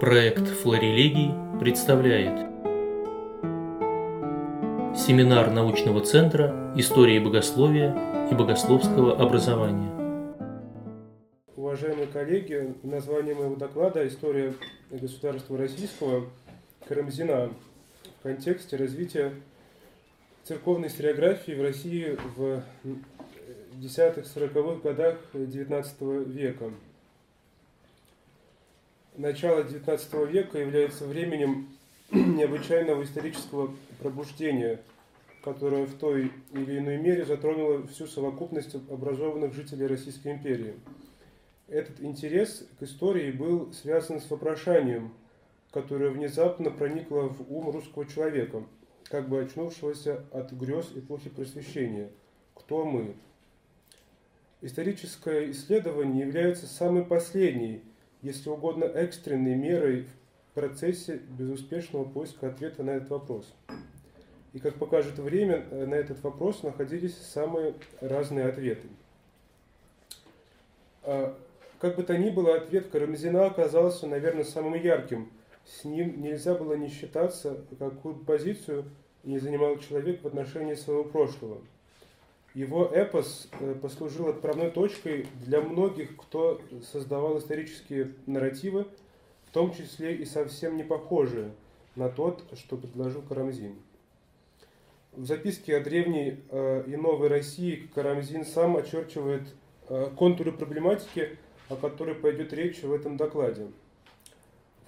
Проект «Флорелегий» представляет Семинар научного центра истории богословия и богословского образования. Уважаемые коллеги, название моего доклада «История государства российского Карамзина в контексте развития церковной историографии в России в десятых, сороковых годах XIX века. Начало XIX века является временем необычайного исторического пробуждения, которое в той или иной мере затронуло всю совокупность образованных жителей Российской империи. Этот интерес к истории был связан с вопрошанием, которое внезапно проникло в ум русского человека, как бы очнувшегося от грез эпохи просвещения. Кто мы? Историческое исследование является самой последней, если угодно экстренной мерой в процессе безуспешного поиска ответа на этот вопрос. И как покажет время, э, на этот вопрос находились самые разные ответы. А, как бы то ни было, ответ Карамзина оказался, наверное, самым ярким. С ним нельзя было не считаться, какую позицию не занимал человек в отношении своего прошлого – его эпос э, послужил отправной точкой для многих, кто создавал исторические нарративы, в том числе и совсем не похожие на тот, что предложил Карамзин. В записке о древней э, и новой России Карамзин сам очерчивает э, контуры проблематики, о которой пойдет речь в этом докладе.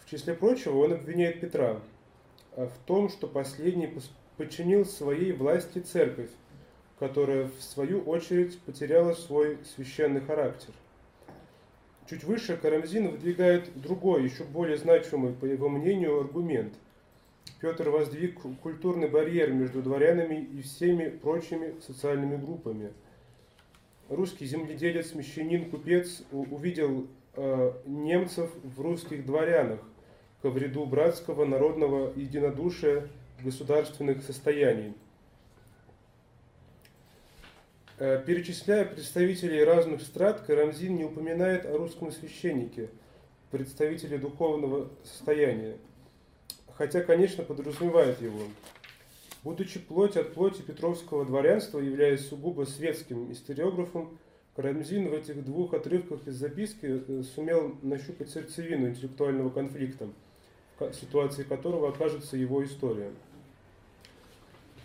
В числе прочего он обвиняет Петра в том, что последний подчинил своей власти церковь, которая в свою очередь потеряла свой священный характер. Чуть выше Карамзин выдвигает другой, еще более значимый, по его мнению, аргумент. Петр воздвиг культурный барьер между дворянами и всеми прочими социальными группами. Русский земледелец, мещанин, купец увидел э, немцев в русских дворянах ко вреду братского народного единодушия государственных состояний – Э, перечисляя представителей разных страт, Карамзин не упоминает о русском священнике, представителе духовного состояния, хотя, конечно, подразумевает его. Будучи плоть от плоти петровского дворянства, являясь сугубо светским историографом, Карамзин в этих двух отрывках из записки э, сумел нащупать сердцевину интеллектуального конфликта, в ситуации которого окажется его история.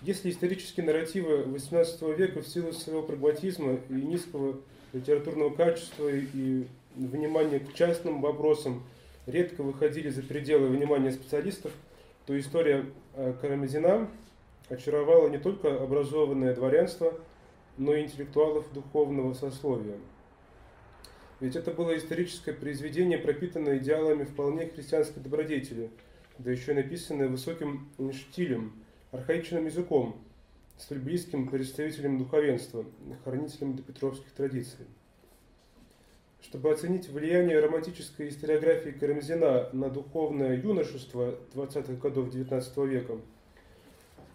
Если исторические нарративы XVIII века в силу своего прагматизма и низкого литературного качества и внимания к частным вопросам редко выходили за пределы внимания специалистов, то история э, Карамазина очаровала не только образованное дворянство, но и интеллектуалов духовного сословия. Ведь это было историческое произведение, пропитанное идеалами вполне христианской добродетели, да еще и написанное высоким штилем – архаичным языком, столь близким представителям духовенства, хранителям допетровских традиций. Чтобы оценить влияние романтической историографии Карамзина на духовное юношество 20-х годов XIX века,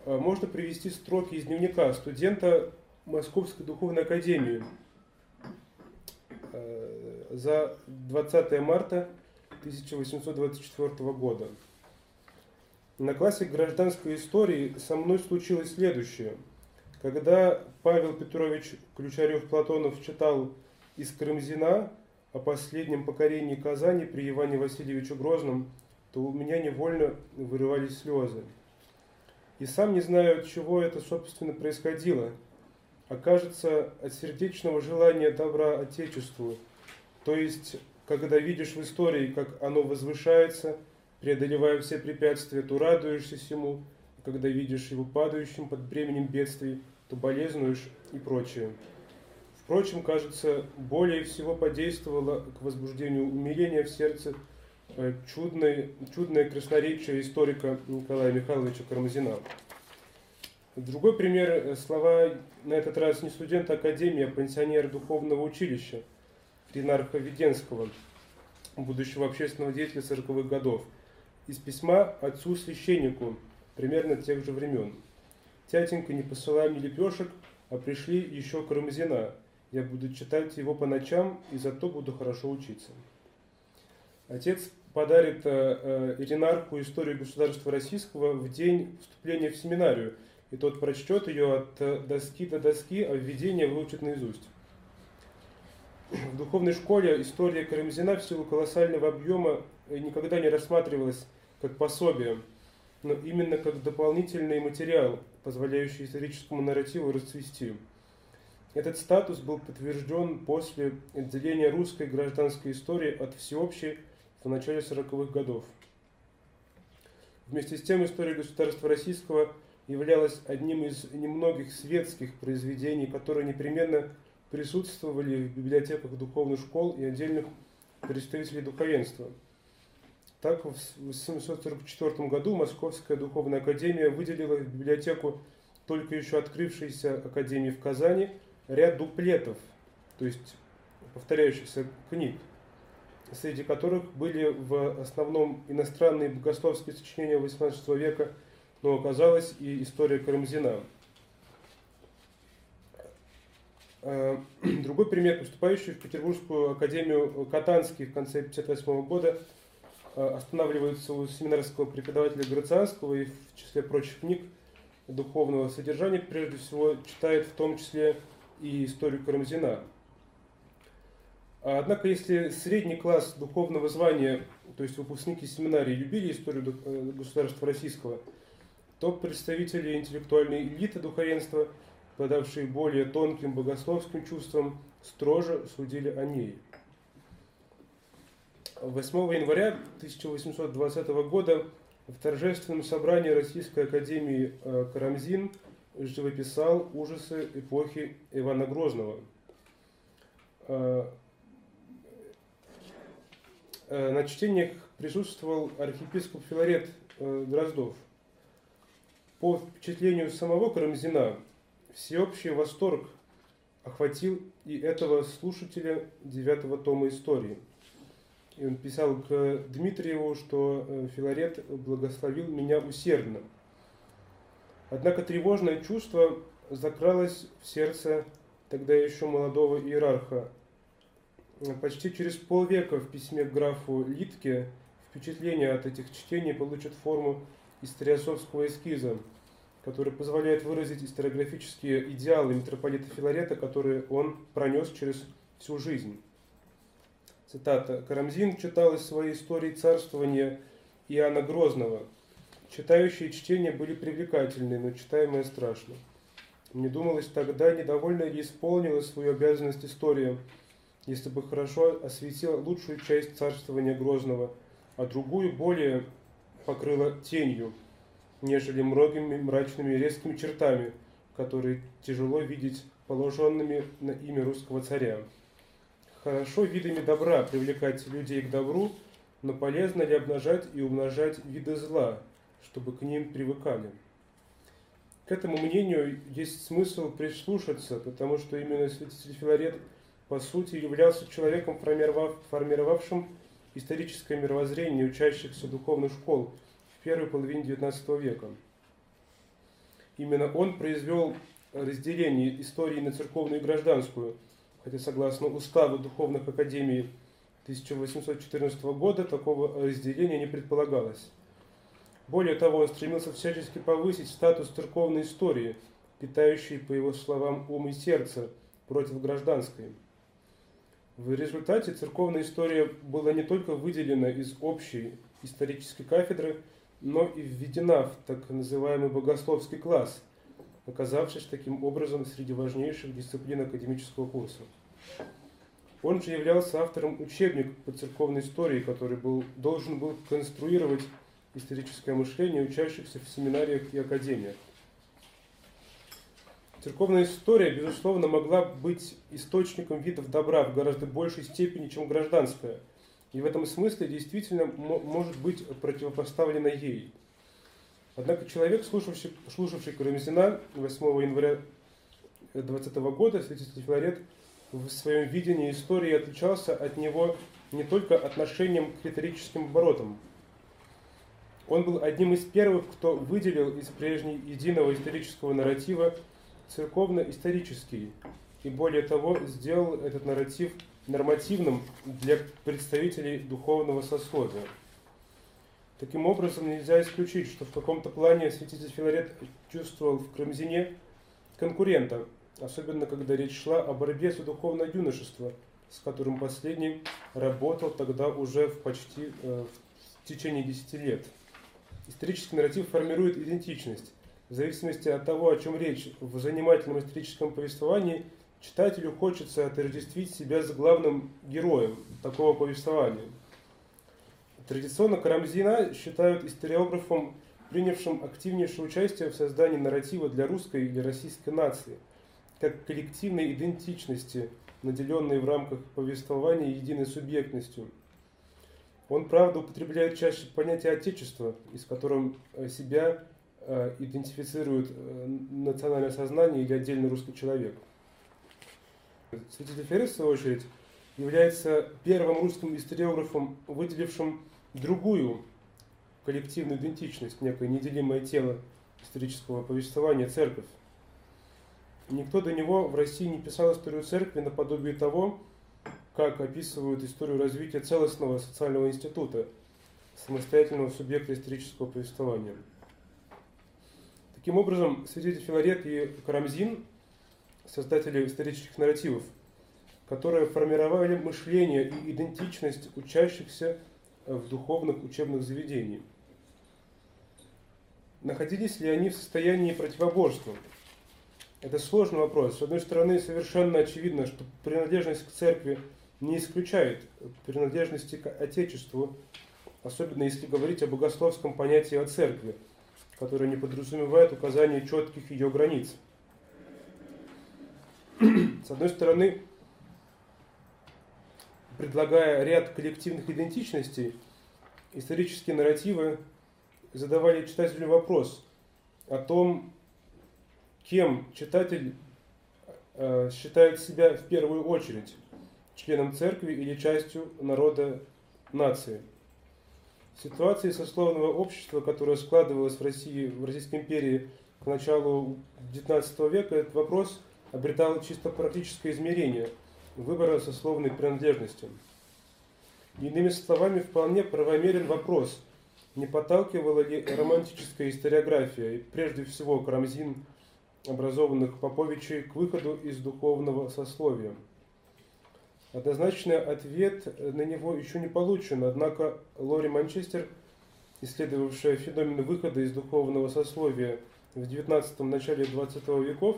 э, можно привести строки из дневника студента Московской духовной академии э, за 20 марта 1824 года. На классе гражданской истории со мной случилось следующее. Когда Павел Петрович Ключарев-Платонов читал из Крымзина о последнем покорении Казани при Иване Васильевиче Грозном, то у меня невольно вырывались слезы. И сам не знаю, от чего это, собственно, происходило. Окажется, от сердечного желания добра Отечеству. То есть, когда видишь в истории, как оно возвышается – преодолевая все препятствия, то радуешься всему, а когда видишь его падающим под бременем бедствий, то болезнуешь и прочее. Впрочем, кажется, более всего подействовало к возбуждению умиления в сердце э, чудное, чудное красноречие историка Николая Михайловича Карамазина. Другой пример э, – слова на этот раз не студента Академии, а пенсионера духовного училища Ринарха Веденского, будущего общественного деятеля 40-х годов – из письма отцу-священнику примерно тех же времен. «Тятенька, не посылай мне лепешек, а пришли еще Карамзина. Я буду читать его по ночам и зато буду хорошо учиться». Отец подарит э, э, Иринарху историю государства российского в день вступления в семинарию, и тот прочтет ее от э, доски до доски, а введение выучит наизусть. В духовной школе история Карамзина в силу колоссального объема никогда не рассматривалась как пособие, но именно как дополнительный материал, позволяющий историческому нарративу расцвести. Этот статус был подтвержден после отделения русской гражданской истории от всеобщей в начале 40-х годов. Вместе с тем история государства российского являлась одним из немногих светских произведений, которые непременно присутствовали в библиотеках духовных школ и отдельных представителей духовенства. Так, в 1744 году Московская духовная академия выделила в библиотеку только еще открывшейся академии в Казани ряд дуплетов, то есть повторяющихся книг, среди которых были в основном иностранные богословские сочинения XVIII века, но оказалась и история Карамзина – Э, другой пример, поступающий в Петербургскую академию Катанский в конце 1958 года, э, останавливается у семинарского преподавателя Грацианского и в числе прочих книг духовного содержания, прежде всего, читает в том числе и историю Карамзина. Однако, если средний класс духовного звания, то есть выпускники семинарии, любили историю э, государства российского, то представители интеллектуальной элиты духовенства – обладавшие более тонким богословским чувством, строже судили о ней. 8 января 1820 года в торжественном собрании Российской Академии э, Карамзин живописал ужасы эпохи Ивана Грозного. Э, э, на чтениях присутствовал архиепископ Филарет Дроздов. По впечатлению самого Карамзина, Всеобщий восторг охватил и этого слушателя девятого тома истории. И он писал к Дмитриеву, что э, Филарет благословил меня усердно. Однако тревожное чувство закралось в сердце тогда еще молодого иерарха. Почти через полвека в письме к графу Литке впечатление от этих чтений получит форму историосовского эскиза – который позволяет выразить историографические идеалы митрополита Филарета, которые он пронес через всю жизнь. Цитата. «Карамзин читал из своей истории царствования Иоанна Грозного. Читающие чтения были привлекательны, но читаемое страшно. Мне думалось тогда, недовольно ли исполнила свою обязанность история, если бы хорошо осветила лучшую часть царствования Грозного, а другую более покрыла тенью, нежели многими мрачными резкими чертами, которые тяжело видеть положенными на имя русского царя. Хорошо видами добра привлекать людей к добру, но полезно ли обнажать и умножать виды зла, чтобы к ним привыкали? К этому мнению есть смысл прислушаться, потому что именно святитель Филарет по сути являлся человеком, формировавшим историческое мировоззрение учащихся духовных школ – в первой половине XIX века. Именно он произвел разделение истории на церковную и гражданскую, хотя согласно уставу Духовных Академий 1814 года такого разделения не предполагалось. Более того, он стремился всячески повысить статус церковной истории, питающей, по его словам, ум и сердце против гражданской. В результате церковная история была не только выделена из общей исторической кафедры, но и введена в так называемый богословский класс, оказавшись таким образом среди важнейших дисциплин академического курса. Он же являлся автором учебника по церковной истории, который был, должен был конструировать историческое мышление учащихся в семинариях и академиях. Церковная история, безусловно, могла быть источником видов добра в гораздо большей степени, чем гражданская – и в этом смысле действительно может быть противопоставлена ей. Однако человек, слушавший, слушавший Карамзина 8 января 2020 года, святитель Филарет, в своем видении истории отличался от него не только отношением к риторическим оборотам. Он был одним из первых, кто выделил из прежней единого исторического нарратива церковно-исторический, и более того, сделал этот нарратив нормативным для представителей духовного сословия. Таким образом, нельзя исключить, что в каком-то плане святитель Филарет чувствовал в Крамзине конкурента, особенно когда речь шла о борьбе за духовное юношество, с которым последний работал тогда уже в почти э, в течение 10 лет. Исторический нарратив формирует идентичность. В зависимости от того, о чем речь в занимательном историческом повествовании, читателю хочется отождествить себя с главным героем такого повествования. Традиционно Карамзина считают историографом, принявшим активнейшее участие в создании нарратива для русской или российской нации, как коллективной идентичности, наделенной в рамках повествования единой субъектностью – он, правда, употребляет чаще понятие отечества, из которым э, себя э, идентифицирует э, национальное сознание или отдельный русский человек. Святитель Феррес, в свою очередь, является первым русским историографом, выделившим другую коллективную идентичность, некое неделимое тело исторического повествования – церковь. Никто до него в России не писал историю церкви наподобие того, как описывают историю развития целостного социального института, самостоятельного субъекта исторического повествования. Таким образом, святитель Филарет и Карамзин, создатели исторических нарративов, которые формировали мышление и идентичность учащихся в духовных учебных заведениях. Находились ли они в состоянии противоборства? Это сложный вопрос. С одной стороны, совершенно очевидно, что принадлежность к церкви – не исключает принадлежности к Отечеству, особенно если говорить о богословском понятии о церкви, которое не подразумевает указание четких ее границ. С одной стороны, предлагая ряд коллективных идентичностей, исторические нарративы задавали читателю вопрос о том, кем читатель э, считает себя в первую очередь членом церкви или частью народа нации. В ситуации сословного общества, которое складывалось в России, в Российской империи к началу XIX века, этот вопрос обретал чисто практическое измерение выбора сословной принадлежности. Иными словами, вполне правомерен вопрос, не подталкивала ли романтическая историография, прежде всего Карамзин, образованных Поповичей, к выходу из духовного сословия – Однозначный ответ на него еще не получен, однако Лори Манчестер, исследовавшая феномен выхода из духовного сословия в XIX – начале XX веков,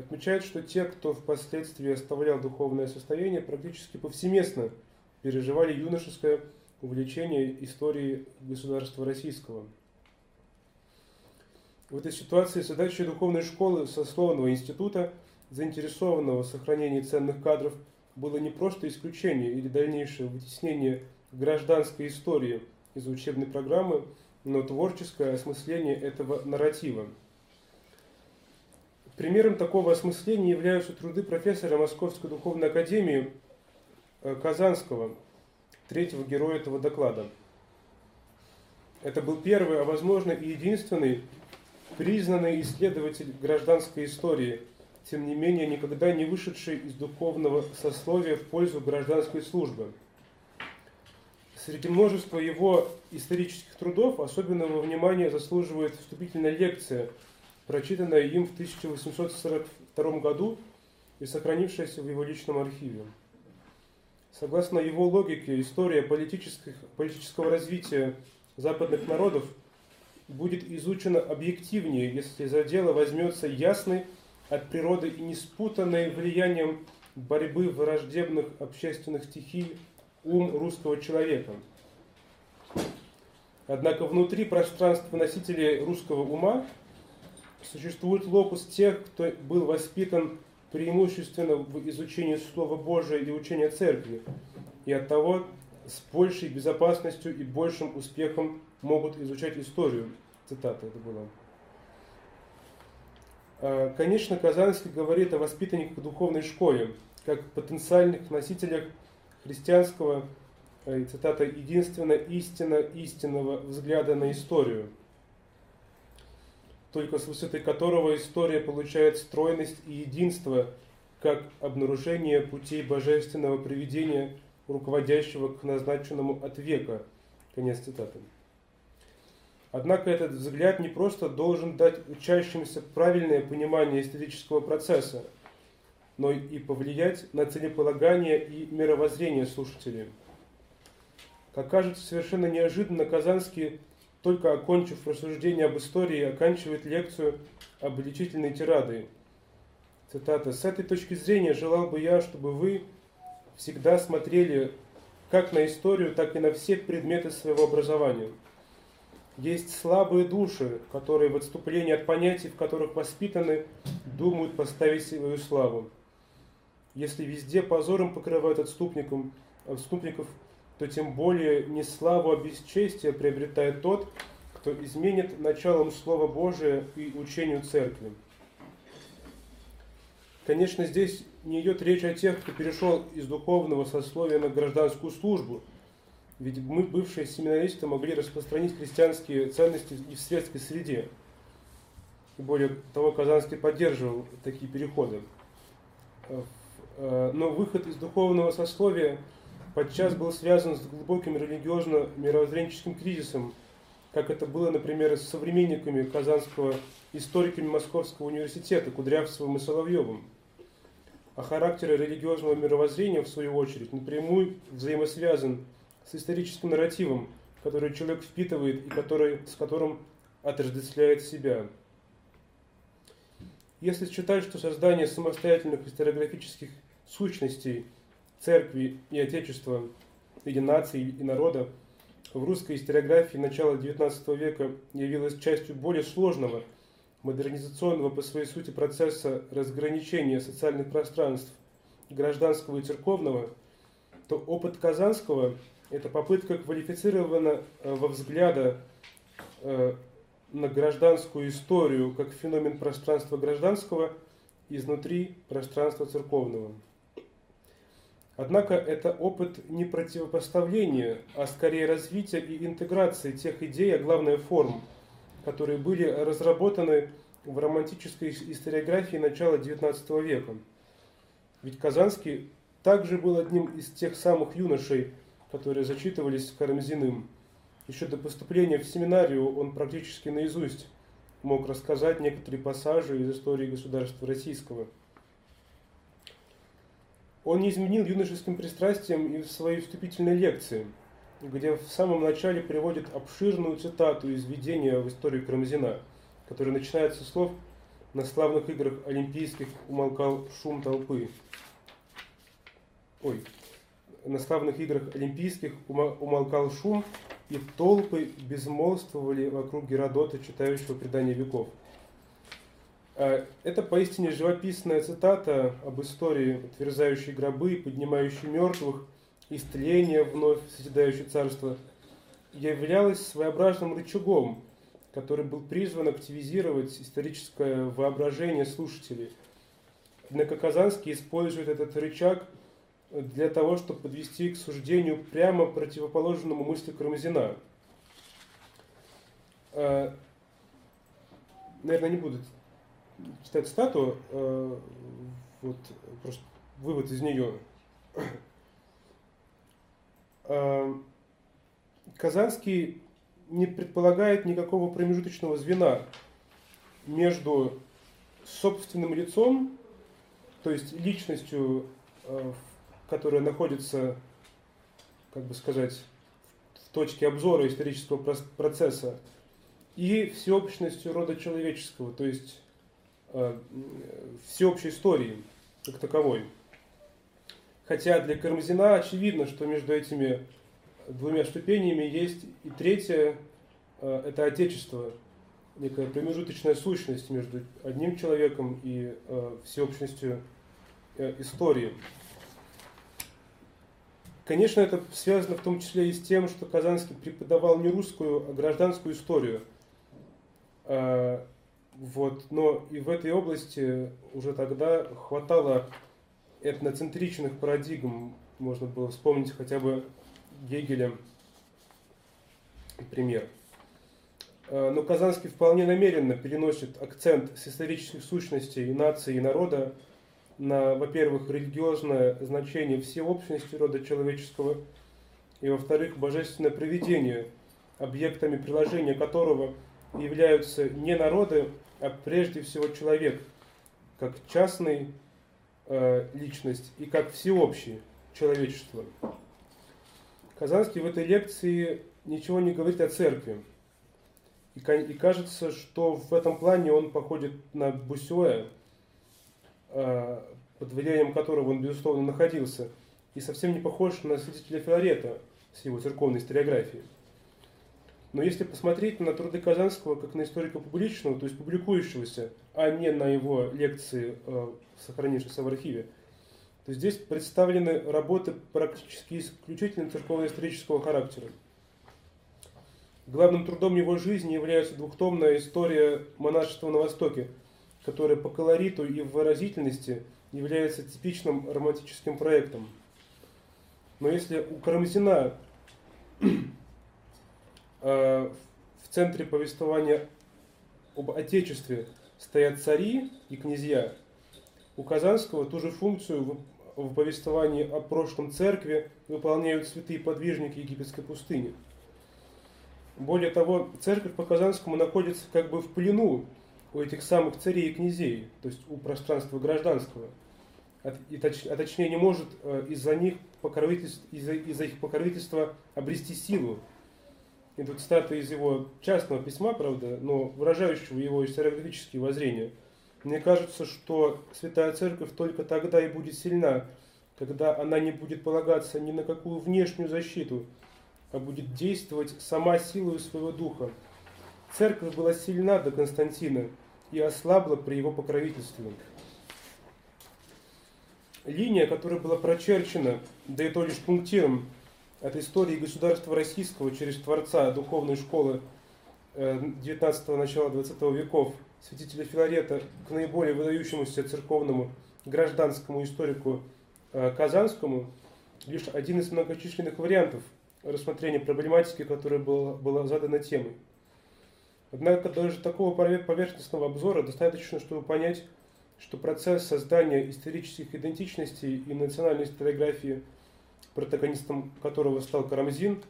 отмечает, что те, кто впоследствии оставлял духовное состояние, практически повсеместно переживали юношеское увлечение историей государства российского. В этой ситуации задача духовной школы сословного института, заинтересованного в сохранении ценных кадров – было не просто исключение или дальнейшее вытеснение гражданской истории из учебной программы, но творческое осмысление этого нарратива. Примером такого осмысления являются труды профессора Московской духовной академии э, Казанского, третьего героя этого доклада. Это был первый, а возможно и единственный признанный исследователь гражданской истории – тем не менее никогда не вышедший из духовного сословия в пользу гражданской службы. Среди множества его исторических трудов особенного внимания заслуживает вступительная лекция, прочитанная им в 1842 году и сохранившаяся в его личном архиве. Согласно его логике, история политического развития западных народов будет изучена объективнее, если за дело возьмется ясный от природы и не спутанной влиянием борьбы враждебных общественных стихий ум русского человека. Однако внутри пространства носителей русского ума существует локус тех, кто был воспитан преимущественно в изучении Слова Божия и учения Церкви, и от того с большей безопасностью и большим успехом могут изучать историю. Цитата это была. Э, конечно, Казанский говорит о воспитанниках духовной школе, как потенциальных носителях христианского, э, цитата, единственно истинно истинного взгляда на историю, только с высоты которого история получает стройность и единство, как обнаружение путей божественного приведения, руководящего к назначенному от века. Конец цитаты. Однако этот взгляд не просто должен дать учащимся правильное понимание исторического процесса, но и повлиять на целеполагание и мировоззрение слушателей. Как кажется, совершенно неожиданно Казанский, только окончив рассуждение об истории, оканчивает лекцию обличительной тирадой. Цитата. «С этой точки зрения желал бы я, чтобы вы всегда смотрели как на историю, так и на все предметы своего образования. Есть слабые души, которые в отступлении от понятий, в которых воспитаны, думают поставить свою славу. Если везде позором покрывают отступникам, отступников, то тем более не славу, а бесчестие приобретает тот, кто изменит началом Слова Божия и учению Церкви. Конечно, здесь не идет речь о тех, кто перешел из духовного сословия на гражданскую службу. Ведь мы, бывшие семинаристы, могли распространить христианские ценности и в светской среде. И более того, Казанский поддерживал такие переходы. Э, но выход из духовного сословия подчас был связан с глубоким религиозно-мировоззренческим кризисом, как это было, например, с современниками казанского, историками Московского университета Кудрявцевым и Соловьевым. А характер религиозного мировоззрения, в свою очередь, напрямую взаимосвязан с историческим нарративом, который человек впитывает и который, с которым отождествляет себя. Если считать, что создание самостоятельных историографических сущностей церкви и отечества, или нации и народа в русской историографии начала XIX века явилась частью более сложного, модернизационного по своей сути процесса разграничения социальных пространств гражданского и церковного, то опыт Казанского – это попытка квалифицированного э, во взгляда э, на гражданскую историю как феномен пространства гражданского изнутри пространства церковного. Однако это опыт не противопоставления, а скорее развития и интеграции тех идей, а главное форм, которые были разработаны в романтической историографии начала XIX века. Ведь Казанский также был одним из тех самых юношей, которые зачитывались Карамзиным. Еще до поступления в семинарию он практически наизусть мог рассказать некоторые пассажи из истории государства российского – он не изменил юношеским пристрастием и в своей вступительной лекции, где в самом начале приводит обширную цитату из введения в историю Карамзина, которая начинается со слов «На славных играх олимпийских умолкал шум толпы». Ой, на славных играх олимпийских умолкал шум, и толпы безмолвствовали вокруг Геродота, читающего предания веков – это поистине живописная цитата об истории, отверзающей гробы, поднимающей мертвых, истления вновь созидающей царство, являлась своеобразным рычагом, который был призван активизировать историческое воображение слушателей. Однако Казанский использует этот рычаг для того, чтобы подвести к суждению прямо противоположному мысли Карамзина. А, наверное, не буду читать стату, э, вот просто вывод из нее. Э, Казанский не предполагает никакого промежуточного звена между собственным лицом, то есть личностью, э, которая находится, как бы сказать, в точке обзора исторического процесса, и всеобщностью рода человеческого, то есть всеобщей истории как таковой. Хотя для Кармазина очевидно, что между этими двумя ступенями есть и третье, э, это Отечество, некая промежуточная сущность между одним человеком и э, всеобщностью истории. Конечно, это связано в том числе и с тем, что Казанский преподавал не русскую, а гражданскую историю. Вот, но и в этой области уже тогда хватало этноцентричных парадигм. Можно было вспомнить хотя бы Гегеля пример. А, но Казанский вполне намеренно переносит акцент с исторических сущностей нации и народа на, во-первых, религиозное значение всеобщности рода человеческого, и, во-вторых, божественное проведение, объектами приложения которого являются не народы, прежде всего человек, как частный э, личность и как всеобщее человечество. Казанский в этой лекции ничего не говорит о церкви. И, и кажется, что в этом плане он походит на Бусюэ, э, под влиянием которого он, безусловно, находился, и совсем не похож на святителя Филарета с его церковной историографией. Но если посмотреть на труды Казанского как на историка публичного, то есть публикующегося, а не на его лекции, э, сохранившиеся в архиве, то здесь представлены работы практически исключительно церковно-исторического характера. Главным трудом его жизни является двухтомная история монашества на Востоке, которая по колориту и выразительности является типичным романтическим проектом. Но если у Карамзина в центре повествования об Отечестве стоят цари и князья, у Казанского ту же функцию в повествовании о прошлом церкви выполняют святые подвижники египетской пустыни – более того, церковь по Казанскому находится как бы в плену у этих самых царей и князей, то есть у пространства гражданского. И а точнее не может э, из-за них покровительств, из-за, из их покровительства обрести силу. И тут цитата из его частного письма, правда, но выражающего его историографические воззрения. Мне кажется, что Святая Церковь только тогда и будет сильна, когда она не будет полагаться ни на какую внешнюю защиту – а будет действовать сама силой своего духа. Церковь была сильна до Константина и ослабла при его покровительстве. Линия, которая была прочерчена, да и то лишь пунктиром, от истории государства российского через Творца духовной школы 19 начала 20 веков святителя Филарета к наиболее выдающемуся церковному гражданскому историку э, Казанскому, лишь один из многочисленных вариантов – рассмотрения проблематики, которая была, была задана темой. Однако даже такого поверхностного обзора достаточно, чтобы понять, что процесс создания исторических идентичностей и национальной историографии, протагонистом которого стал Карамзин,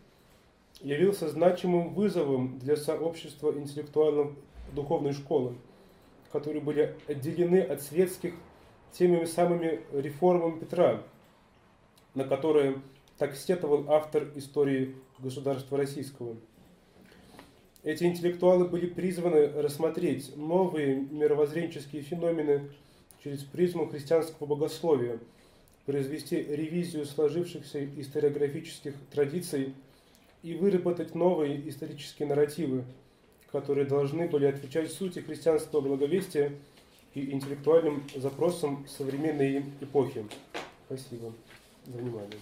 явился значимым вызовом для сообщества интеллектуально-духовной школы, которые были отделены от светских теми самыми реформами Петра, на которые так сетовал автор истории государства российского. Эти интеллектуалы были призваны рассмотреть новые мировоззренческие феномены через призму христианского богословия, произвести ревизию сложившихся историографических традиций и выработать новые исторические нарративы, которые должны были отвечать сути христианского благовестия и интеллектуальным запросам современной эпохи. Спасибо за внимание.